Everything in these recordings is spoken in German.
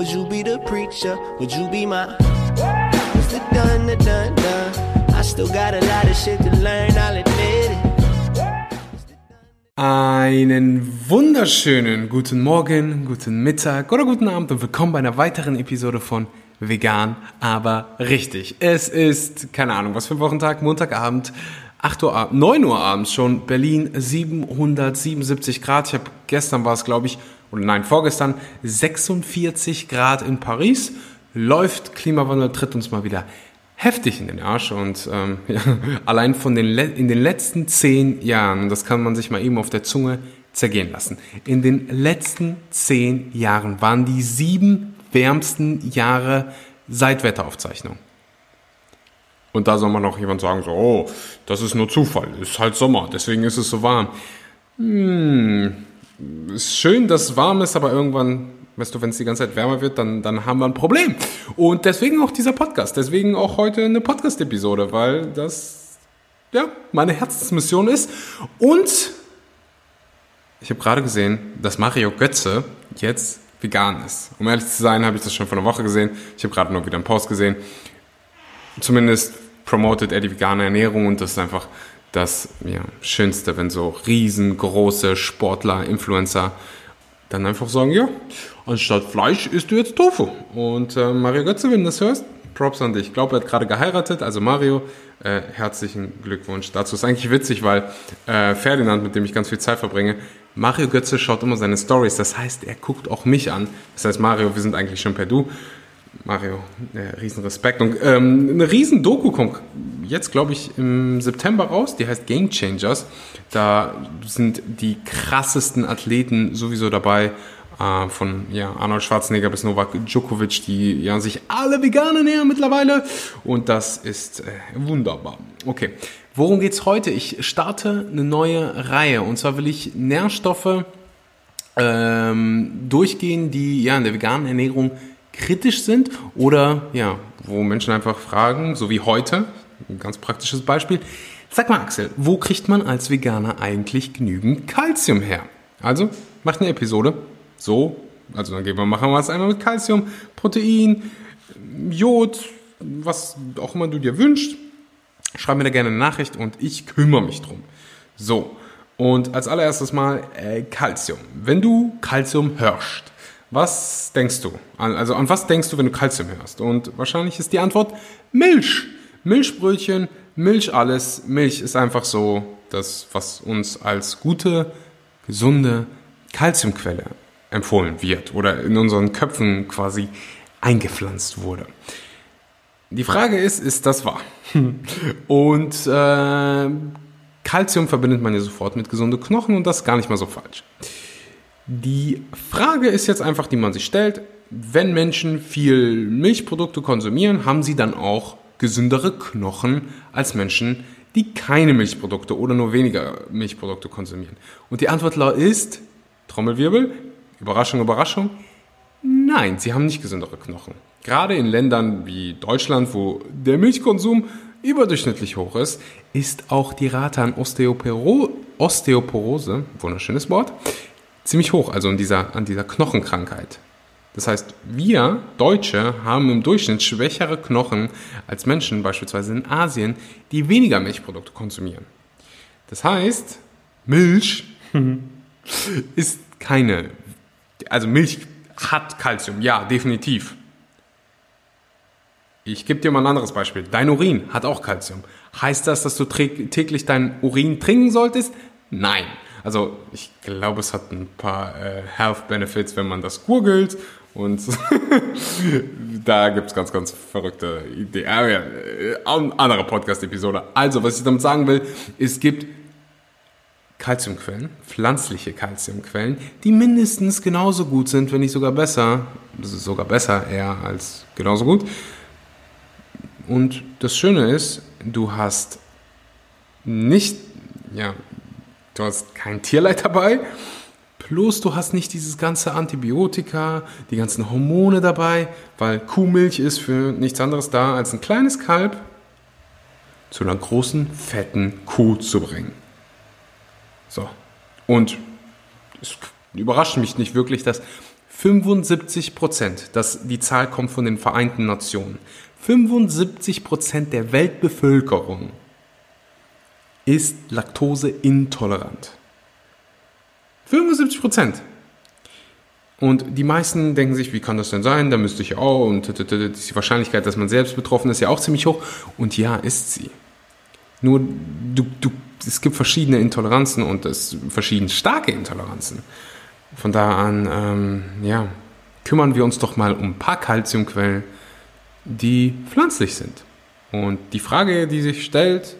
Would you be the preacher? Would you be my Mr. Dun, dun, dun, dun. I still got a lot of shit to learn, I'll admit it. Einen wunderschönen guten Morgen, guten Mittag oder guten Abend und willkommen bei einer weiteren Episode von Vegan, aber richtig. Es ist, keine Ahnung, was für ein Wochentag, Montagabend, 8 Uhr, 9 Uhr abends schon, Berlin 777 Grad. Ich habe gestern war es, glaube ich, oder nein, vorgestern 46 Grad in Paris. Läuft, Klimawandel tritt uns mal wieder heftig in den Arsch und ähm, ja, allein von den in den letzten zehn Jahren, das kann man sich mal eben auf der Zunge zergehen lassen, in den letzten zehn Jahren waren die sieben wärmsten Jahre seit Wetteraufzeichnung. Und da soll man noch jemand sagen, so, oh, das ist nur Zufall, ist halt Sommer, deswegen ist es so warm. Hm, ist schön, dass es warm ist, aber irgendwann Weißt du, wenn es die ganze Zeit wärmer wird, dann, dann haben wir ein Problem. Und deswegen auch dieser Podcast. Deswegen auch heute eine Podcast-Episode, weil das ja meine Herzensmission ist. Und ich habe gerade gesehen, dass Mario Götze jetzt vegan ist. Um ehrlich zu sein, habe ich das schon vor einer Woche gesehen. Ich habe gerade nur wieder einen Post gesehen. Zumindest promotet er die vegane Ernährung und das ist einfach das ja, Schönste, wenn so riesengroße Sportler, Influencer dann einfach sagen, ja, anstatt Fleisch isst du jetzt Tofu. Und äh, Mario Götze, wenn du das hörst, Props an dich. Ich glaube, er hat gerade geheiratet, also Mario, äh, herzlichen Glückwunsch dazu. Ist eigentlich witzig, weil äh, Ferdinand, mit dem ich ganz viel Zeit verbringe, Mario Götze schaut immer seine Stories. Das heißt, er guckt auch mich an. Das heißt, Mario, wir sind eigentlich schon per Du. Mario, äh, riesen Respekt. Und ähm, eine riesen Doku kommt jetzt, glaube ich, im September raus. Die heißt Game Changers. Da sind die krassesten Athleten sowieso dabei. Äh, von ja, Arnold Schwarzenegger bis Novak Djokovic, die ja sich alle vegan nähern mittlerweile. Und das ist äh, wunderbar. Okay, worum geht's heute? Ich starte eine neue Reihe. Und zwar will ich Nährstoffe ähm, durchgehen, die ja in der veganen Ernährung kritisch sind oder ja, wo Menschen einfach fragen, so wie heute, ein ganz praktisches Beispiel. Sag mal, Axel, wo kriegt man als Veganer eigentlich genügend Kalzium her? Also, macht eine Episode. So, also dann gehen wir, machen wir es einmal mit Kalzium, Protein, Jod, was auch immer du dir wünschst. Schreib mir da gerne eine Nachricht und ich kümmere mich drum. So, und als allererstes mal äh, Calcium. Wenn du Kalzium hörst, was denkst du? Also an was denkst du, wenn du Kalzium hörst? Und wahrscheinlich ist die Antwort Milch. Milchbrötchen, Milch alles. Milch ist einfach so das, was uns als gute, gesunde Kalziumquelle empfohlen wird oder in unseren Köpfen quasi eingepflanzt wurde. Die Frage ist, ist das wahr? Und äh, Kalzium verbindet man ja sofort mit gesunde Knochen und das ist gar nicht mal so falsch. Die Frage ist jetzt einfach, die man sich stellt, wenn Menschen viel Milchprodukte konsumieren, haben sie dann auch gesündere Knochen als Menschen, die keine Milchprodukte oder nur weniger Milchprodukte konsumieren? Und die Antwort ist, Trommelwirbel, Überraschung, Überraschung, nein, sie haben nicht gesündere Knochen. Gerade in Ländern wie Deutschland, wo der Milchkonsum überdurchschnittlich hoch ist, ist auch die Rate an Osteoporo Osteoporose, wunderschönes Wort, ziemlich hoch, also an dieser, an dieser Knochenkrankheit. Das heißt, wir Deutsche haben im Durchschnitt schwächere Knochen als Menschen beispielsweise in Asien, die weniger Milchprodukte konsumieren. Das heißt, Milch ist keine, also Milch hat Kalzium, ja, definitiv. Ich gebe dir mal ein anderes Beispiel. Dein Urin hat auch Kalzium. Heißt das, dass du täglich dein Urin trinken solltest? Nein. Also ich glaube, es hat ein paar äh, Health Benefits, wenn man das googelt. Und da gibt es ganz, ganz verrückte Ideen. Ah, ja, äh, andere Podcast-Episode. Also, was ich damit sagen will, es gibt Kalziumquellen, pflanzliche Kalziumquellen, die mindestens genauso gut sind, wenn nicht sogar besser. Sogar besser eher als genauso gut. Und das Schöne ist, du hast nicht, ja, du hast kein Tierleid dabei, plus du hast nicht dieses ganze Antibiotika, die ganzen Hormone dabei, weil Kuhmilch ist für nichts anderes da, als ein kleines Kalb zu einer großen, fetten Kuh zu bringen. So. Und es überrascht mich nicht wirklich, dass 75 Prozent, das, die Zahl kommt von den Vereinten Nationen, 75 Prozent der Weltbevölkerung ist laktoseintolerant. 75 Prozent. Und die meisten denken sich, wie kann das denn sein? Da müsste ich auch. Und die Wahrscheinlichkeit, dass man selbst betroffen ist, ist ja auch ziemlich hoch. Und ja, ist sie. Nur, du, du, es gibt verschiedene Intoleranzen und es verschieden starke Intoleranzen. Von da an, ähm, ja, kümmern wir uns doch mal um ein paar Kalziumquellen, die pflanzlich sind. Und die Frage, die sich stellt,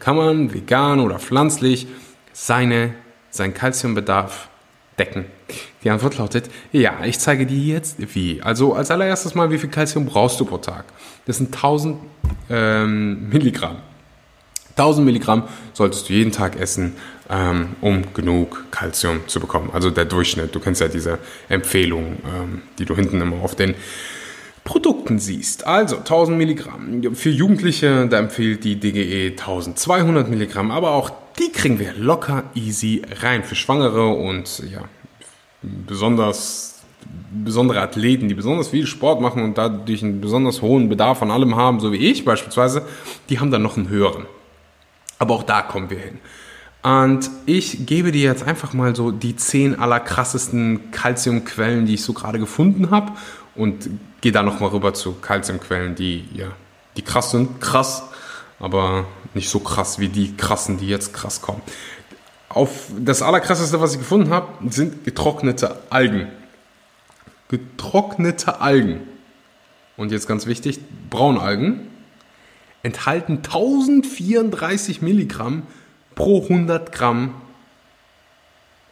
kann man vegan oder pflanzlich seine, seinen Kalziumbedarf decken? Die Antwort lautet, ja, ich zeige dir jetzt wie. Also als allererstes mal, wie viel Kalzium brauchst du pro Tag? Das sind 1000 ähm, Milligramm. 1000 Milligramm solltest du jeden Tag essen, ähm, um genug Kalzium zu bekommen. Also der Durchschnitt. Du kennst ja diese Empfehlung, ähm, die du hinten immer auf den Produkten siehst. Also 1000 Milligramm. Für Jugendliche, da empfiehlt die DGE 1200 Milligramm, aber auch die kriegen wir locker easy rein. Für Schwangere und ja, besonders besondere Athleten, die besonders viel Sport machen und dadurch einen besonders hohen Bedarf an allem haben, so wie ich beispielsweise, die haben dann noch einen höheren. Aber auch da kommen wir hin. Und ich gebe dir jetzt einfach mal so die zehn allerkrassesten Kalziumquellen, die ich so gerade gefunden habe und gehe dann nochmal rüber zu Kalziumquellen, die ja, die krass sind, krass, aber nicht so krass wie die krassen, die jetzt krass kommen. Auf das allerkrasseste, was ich gefunden habe, sind getrocknete Algen. Getrocknete Algen. Und jetzt ganz wichtig, Braunalgen enthalten 1034 Milligramm pro 100 Gramm.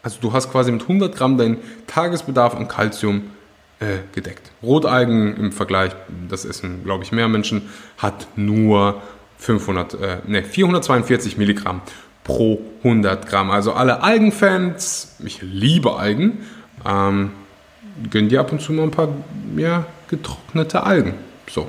Also du hast quasi mit 100 Gramm deinen Tagesbedarf an Kalzium äh, gedeckt. Rotalgen im Vergleich, das essen glaube ich mehr Menschen, hat nur 500, äh, ne, 442 Milligramm pro 100 Gramm. Also alle Algenfans, ich liebe Algen, ähm, gönn dir ab und zu mal ein paar ja, getrocknete Algen. So,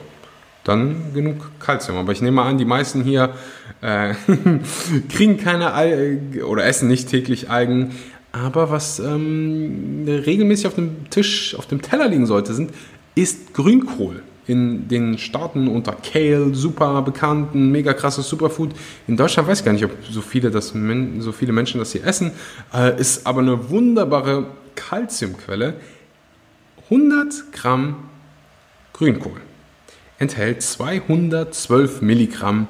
dann genug Kalzium. Aber ich nehme an, die meisten hier äh, kriegen keine Algen oder essen nicht täglich Algen. Aber was ähm, regelmäßig auf dem Tisch, auf dem Teller liegen sollte, sind, ist Grünkohl in den Staaten unter Kale, super bekannten, mega krasses Superfood. In Deutschland weiß ich gar nicht, ob so viele, das, so viele Menschen das hier essen. Äh, ist aber eine wunderbare Kalziumquelle. 100 Gramm Grünkohl enthält 212 Milligramm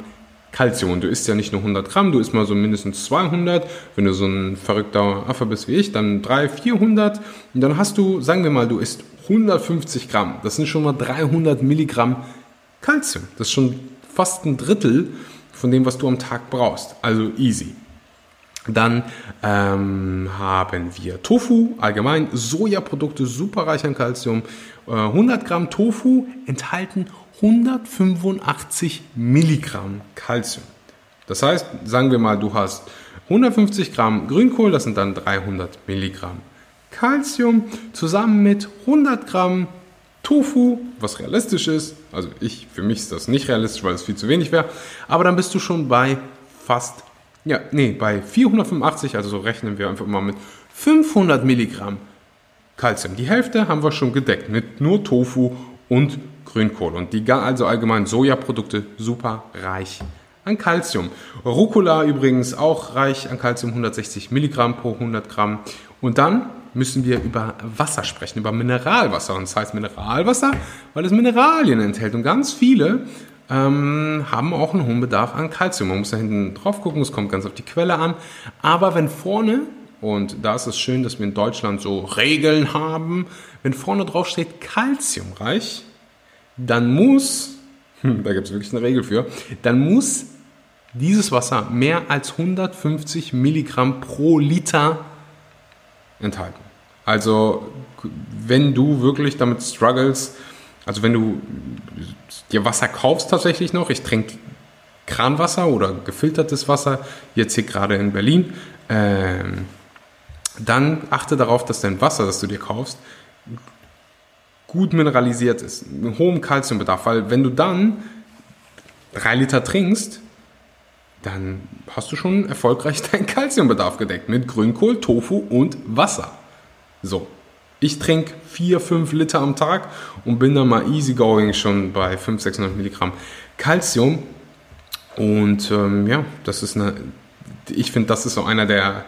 Kalzium. Du isst ja nicht nur 100 Gramm, du isst mal so mindestens 200. Wenn du so ein verrückter Affe bist wie ich, dann 300, 400. Und dann hast du, sagen wir mal, du isst 150 Gramm. Das sind schon mal 300 Milligramm Kalzium. Das ist schon fast ein Drittel von dem, was du am Tag brauchst. Also easy. Dann ähm, haben wir Tofu, allgemein Sojaprodukte, super reich an Kalzium. Äh, 100 Gramm Tofu enthalten 185 Milligramm Kalzium. Das heißt, sagen wir mal, du hast 150 Gramm Grünkohl, das sind dann 300 Milligramm Calcium zusammen mit 100 Gramm Tofu, was realistisch ist. Also ich, für mich ist das nicht realistisch, weil es viel zu wenig wäre. Aber dann bist du schon bei fast, ja, nee, bei 485, also so rechnen wir einfach mal mit 500 Milligramm Calcium. Die Hälfte haben wir schon gedeckt mit nur Tofu und Grünkohl. Und die also allgemein Sojaprodukte super reich an Calcium. Rucola übrigens auch reich an Calcium, 160 Milligramm pro 100 Gramm. Und dann müssen wir über Wasser sprechen, über Mineralwasser. Und das heißt Mineralwasser, weil es Mineralien enthält. Und ganz viele ähm, haben auch einen hohen Bedarf an Kalzium. Man muss da hinten drauf gucken, es kommt ganz auf die Quelle an. Aber wenn vorne, und da ist es schön, dass wir in Deutschland so Regeln haben, wenn vorne drauf steht kalziumreich, dann muss, hm, da gibt es wirklich eine Regel für, dann muss dieses Wasser mehr als 150 Milligramm pro Liter enthalten. Also wenn du wirklich damit struggles, also wenn du dir Wasser kaufst tatsächlich noch, ich trinke Kranwasser oder gefiltertes Wasser, jetzt hier gerade in Berlin, ähm, dann achte darauf, dass dein Wasser, das du dir kaufst, gut mineralisiert ist, einen hohen Kalziumbedarf, weil wenn du dann drei Liter trinkst, dann hast du schon erfolgreich deinen Kalziumbedarf gedeckt mit Grünkohl, Tofu und Wasser. So. Ich trinke 4, 5 Liter am Tag und bin dann mal easygoing schon bei 500, 600 Milligramm Calcium. Und ähm, ja, das ist eine, ich finde, das ist so einer der,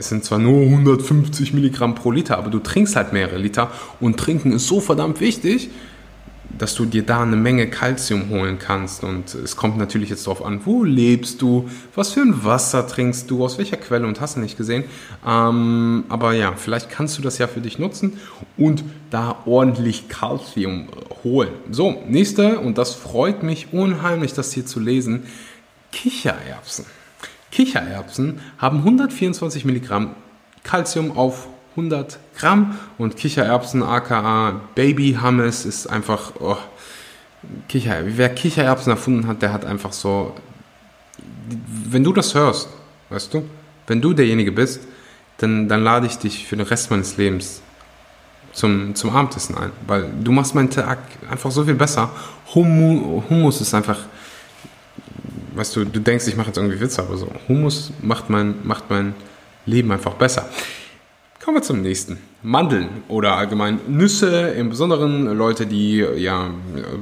es sind zwar nur 150 Milligramm pro Liter, aber du trinkst halt mehrere Liter und trinken ist so verdammt wichtig, dass du dir da eine Menge Kalzium holen kannst. Und es kommt natürlich jetzt darauf an, wo lebst du, was für ein Wasser trinkst du, aus welcher Quelle und hast du nicht gesehen. Ähm, aber ja, vielleicht kannst du das ja für dich nutzen und da ordentlich Kalzium holen. So, nächste, und das freut mich unheimlich, das hier zu lesen, Kichererbsen. Kichererbsen haben 124 Milligramm Kalzium auf 100 Gramm und Kichererbsen aka Baby Hummus ist einfach oh, Kicher. Wer Kichererbsen erfunden hat, der hat einfach so. Wenn du das hörst, weißt du, wenn du derjenige bist, dann, dann lade ich dich für den Rest meines Lebens zum, zum Abendessen ein, weil du machst meinen Tag einfach so viel besser. Hummus ist einfach, weißt du, du denkst, ich mache jetzt irgendwie Witze, aber so Hummus macht mein, macht mein Leben einfach besser. Kommen wir zum nächsten. Mandeln oder allgemein Nüsse, im Besonderen Leute, die ja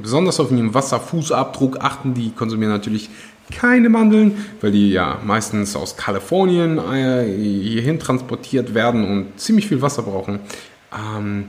besonders auf ihren Wasserfußabdruck achten, die konsumieren natürlich keine Mandeln, weil die ja meistens aus Kalifornien äh, hierhin transportiert werden und ziemlich viel Wasser brauchen. Ähm,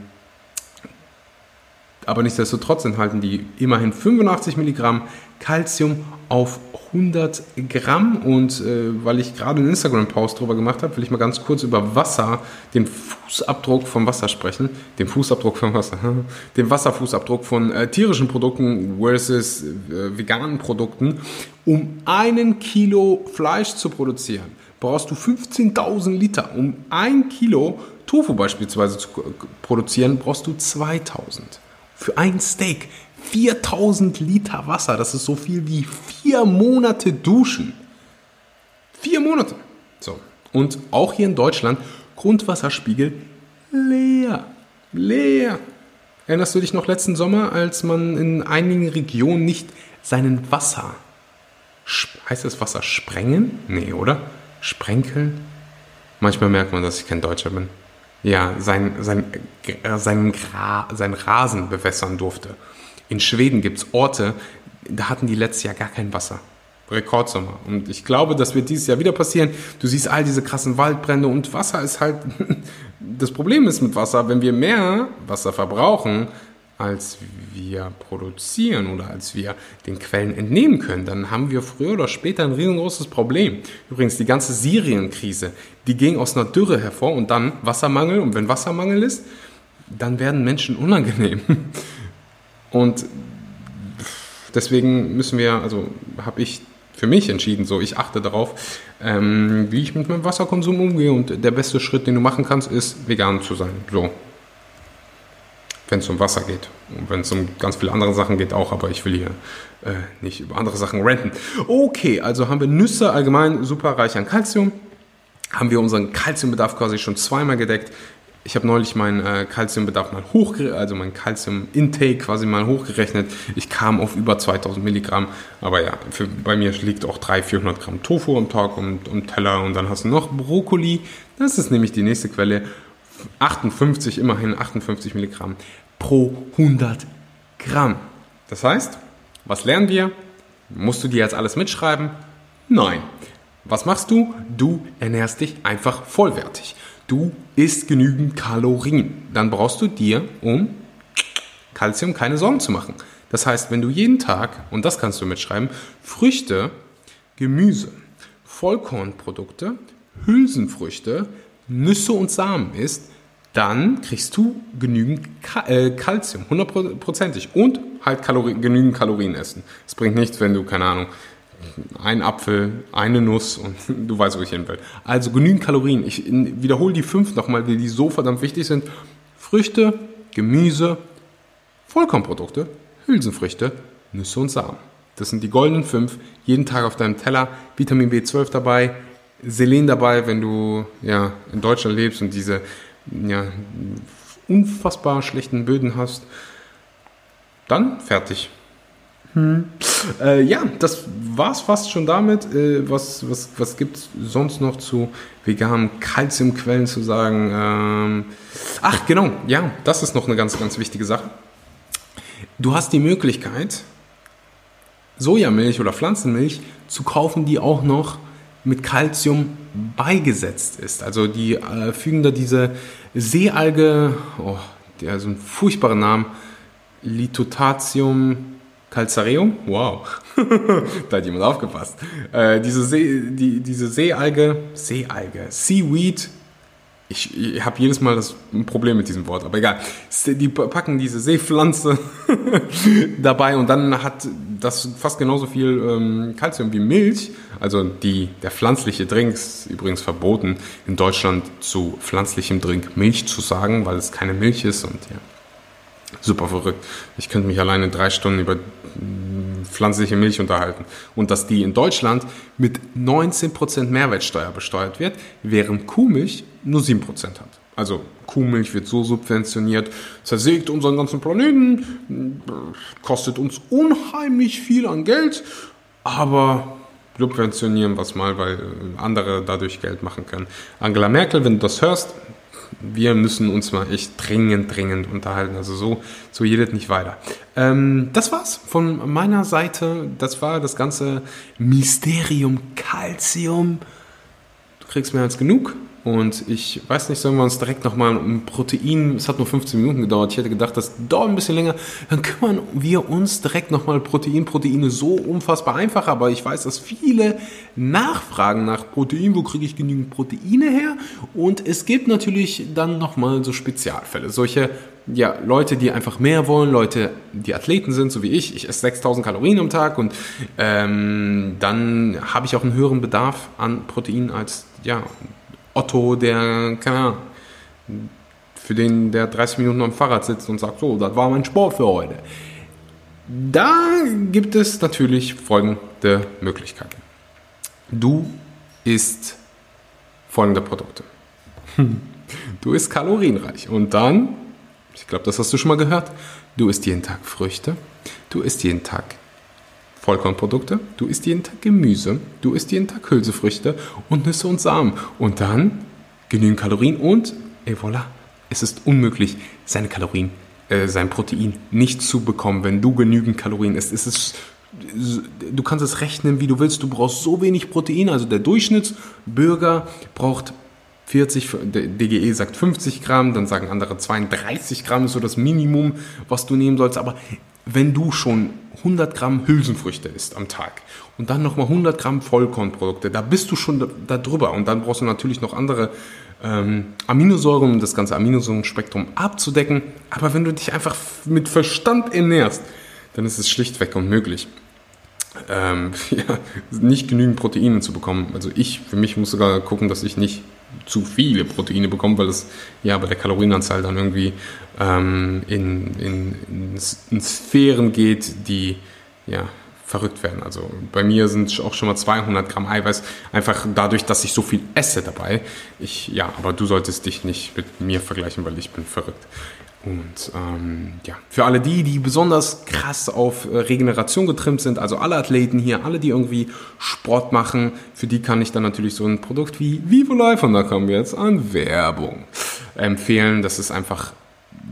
aber nichtsdestotrotz enthalten die immerhin 85 Milligramm Calcium auf 100 Gramm. Und äh, weil ich gerade einen Instagram-Post darüber gemacht habe, will ich mal ganz kurz über Wasser, den Fußabdruck vom Wasser sprechen. Den Fußabdruck vom Wasser. den Wasserfußabdruck von äh, tierischen Produkten versus äh, veganen Produkten. Um einen Kilo Fleisch zu produzieren, brauchst du 15.000 Liter. Um ein Kilo Tofu beispielsweise zu produzieren, brauchst du 2000. Für ein Steak 4000 Liter Wasser. Das ist so viel wie vier Monate Duschen. Vier Monate. So. Und auch hier in Deutschland Grundwasserspiegel leer. Leer. Erinnerst du dich noch letzten Sommer, als man in einigen Regionen nicht seinen Wasser, heißt das Wasser sprengen? Nee, oder? Sprenkeln? Manchmal merkt man, dass ich kein Deutscher bin. Ja, sein, sein, äh, sein, sein Rasen bewässern durfte. In Schweden gibt es Orte, da hatten die letztes Jahr gar kein Wasser. Rekordsommer. Und ich glaube, das wird dieses Jahr wieder passieren. Du siehst all diese krassen Waldbrände und Wasser ist halt. Das Problem ist mit Wasser, wenn wir mehr Wasser verbrauchen, als wir produzieren oder als wir den Quellen entnehmen können, dann haben wir früher oder später ein riesengroßes Problem. Übrigens, die ganze Syrien-Krise, die ging aus einer Dürre hervor und dann Wassermangel. Und wenn Wassermangel ist, dann werden Menschen unangenehm. Und deswegen müssen wir, also habe ich für mich entschieden, so ich achte darauf, ähm, wie ich mit meinem Wasserkonsum umgehe. Und der beste Schritt, den du machen kannst, ist vegan zu sein. So. Wenn es um Wasser geht. Und wenn es um ganz viele andere Sachen geht, auch, aber ich will hier äh, nicht über andere Sachen renten. Okay, also haben wir Nüsse allgemein super reich an Kalzium. Haben wir unseren Kalziumbedarf quasi schon zweimal gedeckt. Ich habe neulich meinen äh, Kalziumbedarf mal hochgerechnet, also mein Kalzium-Intake quasi mal hochgerechnet. Ich kam auf über 2000 Milligramm, aber ja, für, bei mir liegt auch 300, 400 Gramm Tofu am Tag und, und Teller und dann hast du noch Brokkoli. Das ist nämlich die nächste Quelle. 58, immerhin 58 Milligramm pro 100 Gramm. Das heißt, was lernen wir? Musst du dir jetzt alles mitschreiben? Nein. Was machst du? Du ernährst dich einfach vollwertig du isst genügend Kalorien. Dann brauchst du dir um Kalzium keine Sorgen zu machen. Das heißt, wenn du jeden Tag, und das kannst du mitschreiben, Früchte, Gemüse, Vollkornprodukte, Hülsenfrüchte, Nüsse und Samen isst, dann kriegst du genügend äh, Kalzium, hundertprozentig. Und halt Kalorien, genügend Kalorien essen. Es bringt nichts, wenn du, keine Ahnung, ein Apfel, eine Nuss und du weißt, wo ich hin will. Also genügend Kalorien. Ich wiederhole die fünf nochmal, weil die so verdammt wichtig sind. Früchte, Gemüse, Vollkornprodukte, Hülsenfrüchte, Nüsse und Samen. Das sind die goldenen fünf. Jeden Tag auf deinem Teller. Vitamin B12 dabei, Selen dabei, wenn du ja, in Deutschland lebst und diese ja, unfassbar schlechten Böden hast. Dann fertig. Hm. Äh, ja, das war es fast schon damit. Äh, was was, was gibt es sonst noch zu veganen Kalziumquellen zu sagen? Ähm, ach, genau, ja, das ist noch eine ganz, ganz wichtige Sache. Du hast die Möglichkeit, Sojamilch oder Pflanzenmilch zu kaufen, die auch noch mit Kalzium beigesetzt ist. Also die äh, fügen da diese Seealge, oh, der hat so einen furchtbaren Namen, Litotatium Calcareum, wow, da hat jemand aufgepasst. Äh, diese, See, die, diese Seealge, Seealge, Seaweed, ich, ich habe jedes Mal das ein Problem mit diesem Wort, aber egal. Die packen diese Seepflanze dabei und dann hat das fast genauso viel ähm, wie Milch. Also die, der pflanzliche Drink ist übrigens verboten, in Deutschland zu pflanzlichem Drink Milch zu sagen, weil es keine Milch ist und ja super verrückt. Ich könnte mich alleine drei Stunden über pflanzliche Milch unterhalten. Und dass die in Deutschland mit 19% Mehrwertsteuer besteuert wird, während Kuhmilch nur 7% hat. Also Kuhmilch wird so subventioniert, zersägt unseren ganzen Planeten, kostet uns unheimlich viel an Geld, aber subventionieren wir es mal, weil andere dadurch Geld machen können. Angela Merkel, wenn du das hörst, wir müssen uns mal echt dringend, dringend unterhalten. Also so, so geht es nicht weiter. Ähm, das war's von meiner Seite. Das war das ganze Mysterium Calcium. Kriegst mehr als genug. Und ich weiß nicht, sollen wir uns direkt nochmal um Protein, es hat nur 15 Minuten gedauert, ich hätte gedacht, das dauert ein bisschen länger, dann kümmern wir uns direkt nochmal Protein, Proteine so unfassbar einfach, aber ich weiß, dass viele nachfragen nach Protein, wo kriege ich genügend Proteine her? Und es gibt natürlich dann nochmal so Spezialfälle, solche ja, Leute, die einfach mehr wollen, Leute, die Athleten sind, so wie ich. Ich esse 6000 Kalorien am Tag und ähm, dann habe ich auch einen höheren Bedarf an Protein als ja, Otto, der, keine Ahnung, für den der 30 Minuten am Fahrrad sitzt und sagt, so, das war mein Sport für heute. Da gibt es natürlich folgende Möglichkeiten. Du isst folgende Produkte. Du isst kalorienreich und dann, ich glaube, das hast du schon mal gehört, du isst jeden Tag Früchte, du isst jeden Tag Vollkornprodukte, du isst jeden Tag Gemüse, du isst jeden Tag Hülsefrüchte und Nüsse und Samen. Und dann genügend Kalorien und, et voilà, es ist unmöglich, seine Kalorien, äh, sein Protein nicht zu bekommen, wenn du genügend Kalorien isst. Es ist du kannst es rechnen, wie du willst. Du brauchst so wenig Protein. Also der Durchschnittsbürger braucht 40, der DGE sagt 50 Gramm, dann sagen andere 32 Gramm ist so das Minimum, was du nehmen sollst. Aber wenn du schon 100 Gramm Hülsenfrüchte isst am Tag und dann nochmal 100 Gramm Vollkornprodukte, da bist du schon da, da drüber. Und dann brauchst du natürlich noch andere ähm, Aminosäuren, um das ganze Aminosäurenspektrum abzudecken. Aber wenn du dich einfach mit Verstand ernährst, dann ist es schlichtweg unmöglich. Ähm, ja, nicht genügend Proteine zu bekommen. Also ich, für mich muss sogar gucken, dass ich nicht zu viele Proteine bekomme, weil es ja bei der Kalorienanzahl dann irgendwie ähm, in, in, in, Sphären geht, die ja verrückt werden. Also bei mir sind auch schon mal 200 Gramm Eiweiß, einfach dadurch, dass ich so viel esse dabei. Ich, ja, aber du solltest dich nicht mit mir vergleichen, weil ich bin verrückt. Und ähm, ja, für alle die, die besonders krass auf äh, Regeneration getrimmt sind, also alle Athleten hier, alle, die irgendwie Sport machen, für die kann ich dann natürlich so ein Produkt wie Vivo Life, und da kommen wir jetzt an Werbung, empfehlen. Das ist einfach,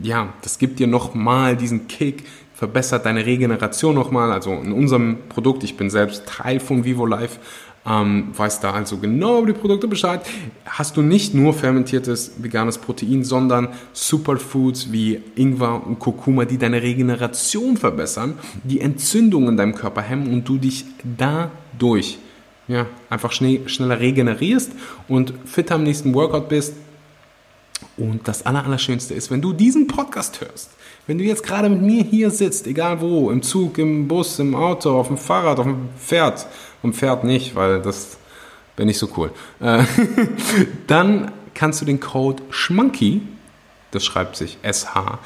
ja, das gibt dir nochmal diesen Kick, verbessert deine Regeneration nochmal. Also in unserem Produkt, ich bin selbst Teil von Vivo Life, ähm, weißt da also genau über die Produkte Bescheid. Hast du nicht nur fermentiertes veganes Protein, sondern Superfoods wie Ingwer und Kurkuma, die deine Regeneration verbessern, die Entzündungen in deinem Körper hemmen und du dich dadurch ja, einfach schnell, schneller regenerierst und fitter am nächsten Workout bist. Und das Allerschönste ist, wenn du diesen Podcast hörst, wenn du jetzt gerade mit mir hier sitzt, egal wo, im Zug, im Bus, im Auto, auf dem Fahrrad, auf dem Pferd, und Pferd nicht, weil das wäre nicht so cool. Äh, dann kannst du den Code SCHMANKY, das schreibt sich S-H-M-O-N-K-E-Y,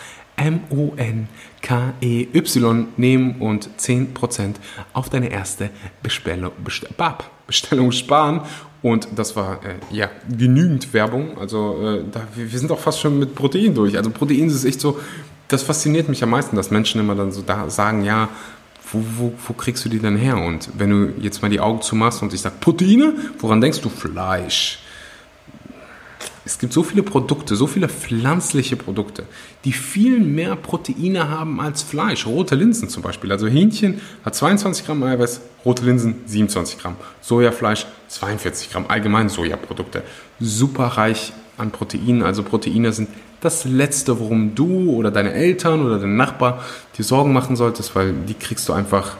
nehmen und 10% auf deine erste Bestellung, Bestellung sparen. Und das war äh, ja genügend Werbung. Also äh, da, wir sind auch fast schon mit Protein durch. Also Protein ist echt so, das fasziniert mich am meisten, dass Menschen immer dann so da sagen, ja, wo, wo, wo kriegst du die denn her? Und wenn du jetzt mal die Augen zumachst und ich sage Proteine, woran denkst du? Fleisch. Es gibt so viele Produkte, so viele pflanzliche Produkte, die viel mehr Proteine haben als Fleisch. Rote Linsen zum Beispiel. Also Hähnchen hat 22 Gramm Eiweiß, rote Linsen 27 Gramm. Sojafleisch 42 Gramm. Allgemein Sojaprodukte. Super reich an Proteinen. Also Proteine sind das Letzte, worum du oder deine Eltern oder dein Nachbar dir Sorgen machen solltest, weil die kriegst du einfach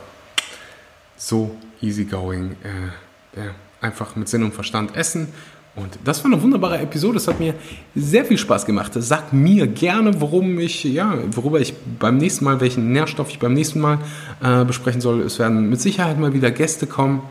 so easygoing, äh, ja, einfach mit Sinn und Verstand essen und das war eine wunderbare Episode. Es hat mir sehr viel Spaß gemacht. Sag mir gerne, worum ich, ja, worüber ich beim nächsten Mal, welchen Nährstoff ich beim nächsten Mal äh, besprechen soll. Es werden mit Sicherheit mal wieder Gäste kommen.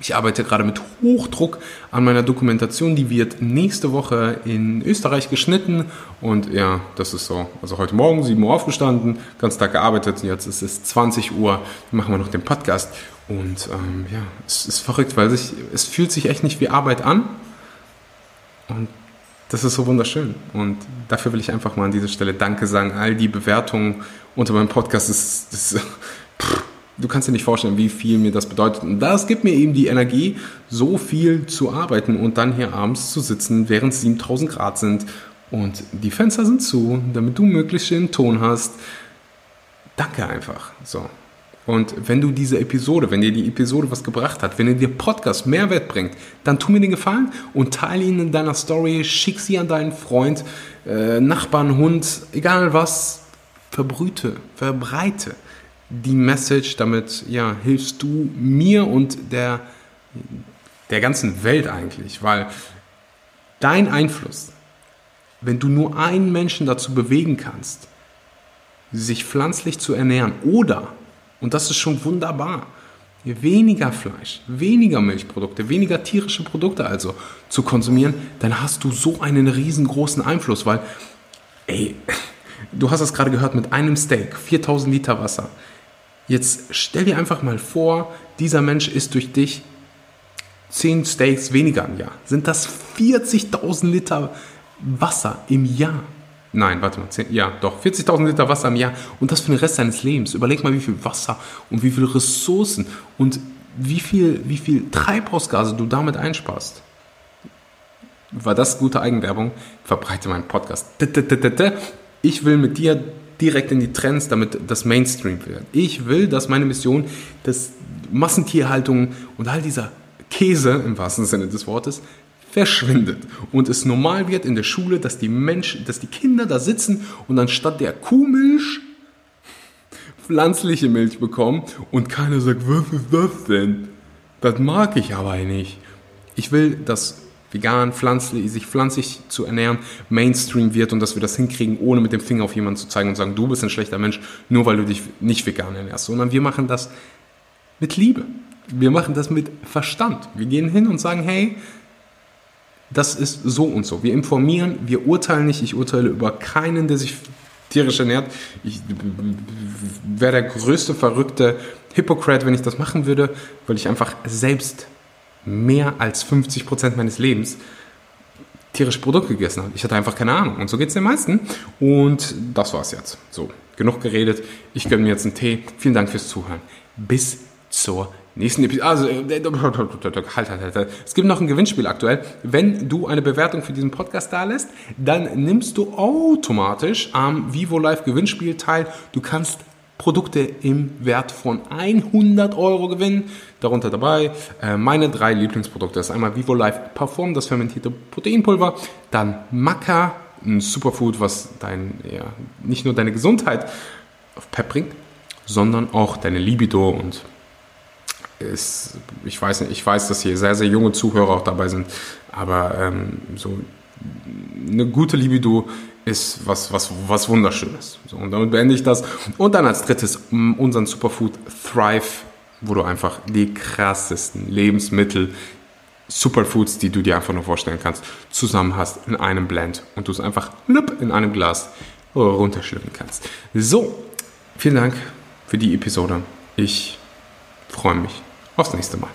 Ich arbeite gerade mit Hochdruck an meiner Dokumentation. Die wird nächste Woche in Österreich geschnitten. Und ja, das ist so. Also heute Morgen 7 Uhr aufgestanden, ganz Tag gearbeitet. Jetzt ist es 20 Uhr. Machen wir noch den Podcast. Und ähm, ja, es ist verrückt, weil sich, es fühlt sich echt nicht wie Arbeit an. Und das ist so wunderschön. Und dafür will ich einfach mal an dieser Stelle Danke sagen. All die Bewertungen unter meinem Podcast, das, pff, du kannst dir nicht vorstellen, wie viel mir das bedeutet. Und das gibt mir eben die Energie, so viel zu arbeiten und dann hier abends zu sitzen, während es 7000 Grad sind und die Fenster sind zu, damit du möglichst schönen Ton hast. Danke einfach. So. Und wenn du diese Episode, wenn dir die Episode was gebracht hat, wenn dir der Podcast Mehrwert bringt, dann tu mir den Gefallen und teile ihn in deiner Story, schick sie an deinen Freund, äh, Nachbarn, Hund, egal was, verbrüte, verbreite die Message, damit ja, hilfst du mir und der, der ganzen Welt eigentlich, weil dein Einfluss, wenn du nur einen Menschen dazu bewegen kannst, sich pflanzlich zu ernähren oder und das ist schon wunderbar. Weniger Fleisch, weniger Milchprodukte, weniger tierische Produkte also zu konsumieren, dann hast du so einen riesengroßen Einfluss, weil, ey, du hast es gerade gehört mit einem Steak, 4000 Liter Wasser. Jetzt stell dir einfach mal vor, dieser Mensch isst durch dich 10 Steaks weniger im Jahr. Sind das 40.000 Liter Wasser im Jahr? Nein, warte mal, 10, ja, doch, 40.000 Liter Wasser im Jahr und das für den Rest deines Lebens. Überleg mal, wie viel Wasser und wie viele Ressourcen und wie viel, wie viel Treibhausgase du damit einsparst. War das gute Eigenwerbung? Verbreite meinen Podcast. Ich will mit dir direkt in die Trends, damit das Mainstream wird. Ich will, dass meine Mission, dass Massentierhaltung und all dieser Käse im wahrsten Sinne des Wortes verschwindet und es normal wird in der Schule, dass die Menschen, dass die Kinder da sitzen und anstatt der Kuhmilch pflanzliche Milch bekommen und keiner sagt, was ist das denn? Das mag ich aber nicht. Ich will, dass vegan, pflanzlich, sich pflanzlich zu ernähren, Mainstream wird und dass wir das hinkriegen, ohne mit dem Finger auf jemanden zu zeigen und sagen, du bist ein schlechter Mensch, nur weil du dich nicht vegan ernährst, sondern wir machen das mit Liebe. Wir machen das mit Verstand. Wir gehen hin und sagen, hey, das ist so und so. Wir informieren, wir urteilen nicht. Ich urteile über keinen, der sich tierisch ernährt. Ich wäre der größte verrückte Hypocrite, wenn ich das machen würde, weil ich einfach selbst mehr als 50 Prozent meines Lebens tierische Produkte gegessen habe. Ich hatte einfach keine Ahnung. Und so geht es den meisten. Und das war's jetzt. So, genug geredet. Ich gönne mir jetzt einen Tee. Vielen Dank fürs Zuhören. Bis zur nächsten Episode. Also, halt, halt, halt. Es gibt noch ein Gewinnspiel aktuell. Wenn du eine Bewertung für diesen Podcast da lässt, dann nimmst du automatisch am Vivo Live Gewinnspiel teil. Du kannst Produkte im Wert von 100 Euro gewinnen. Darunter dabei äh, meine drei Lieblingsprodukte. Das ist einmal Vivo Life Perform, das fermentierte Proteinpulver. Dann Maca, ein Superfood, was dein, ja, nicht nur deine Gesundheit auf Pep bringt, sondern auch deine Libido und ist, ich weiß nicht, ich weiß, dass hier sehr, sehr junge Zuhörer auch dabei sind, aber ähm, so eine gute Libido ist was, was, was Wunderschönes. So, und damit beende ich das. Und dann als drittes unseren Superfood Thrive, wo du einfach die krassesten Lebensmittel, Superfoods, die du dir einfach nur vorstellen kannst, zusammen hast in einem Blend und du es einfach in einem Glas runterschlüpfen kannst. So, vielen Dank für die Episode. Ich freue mich aufs nächste Mal.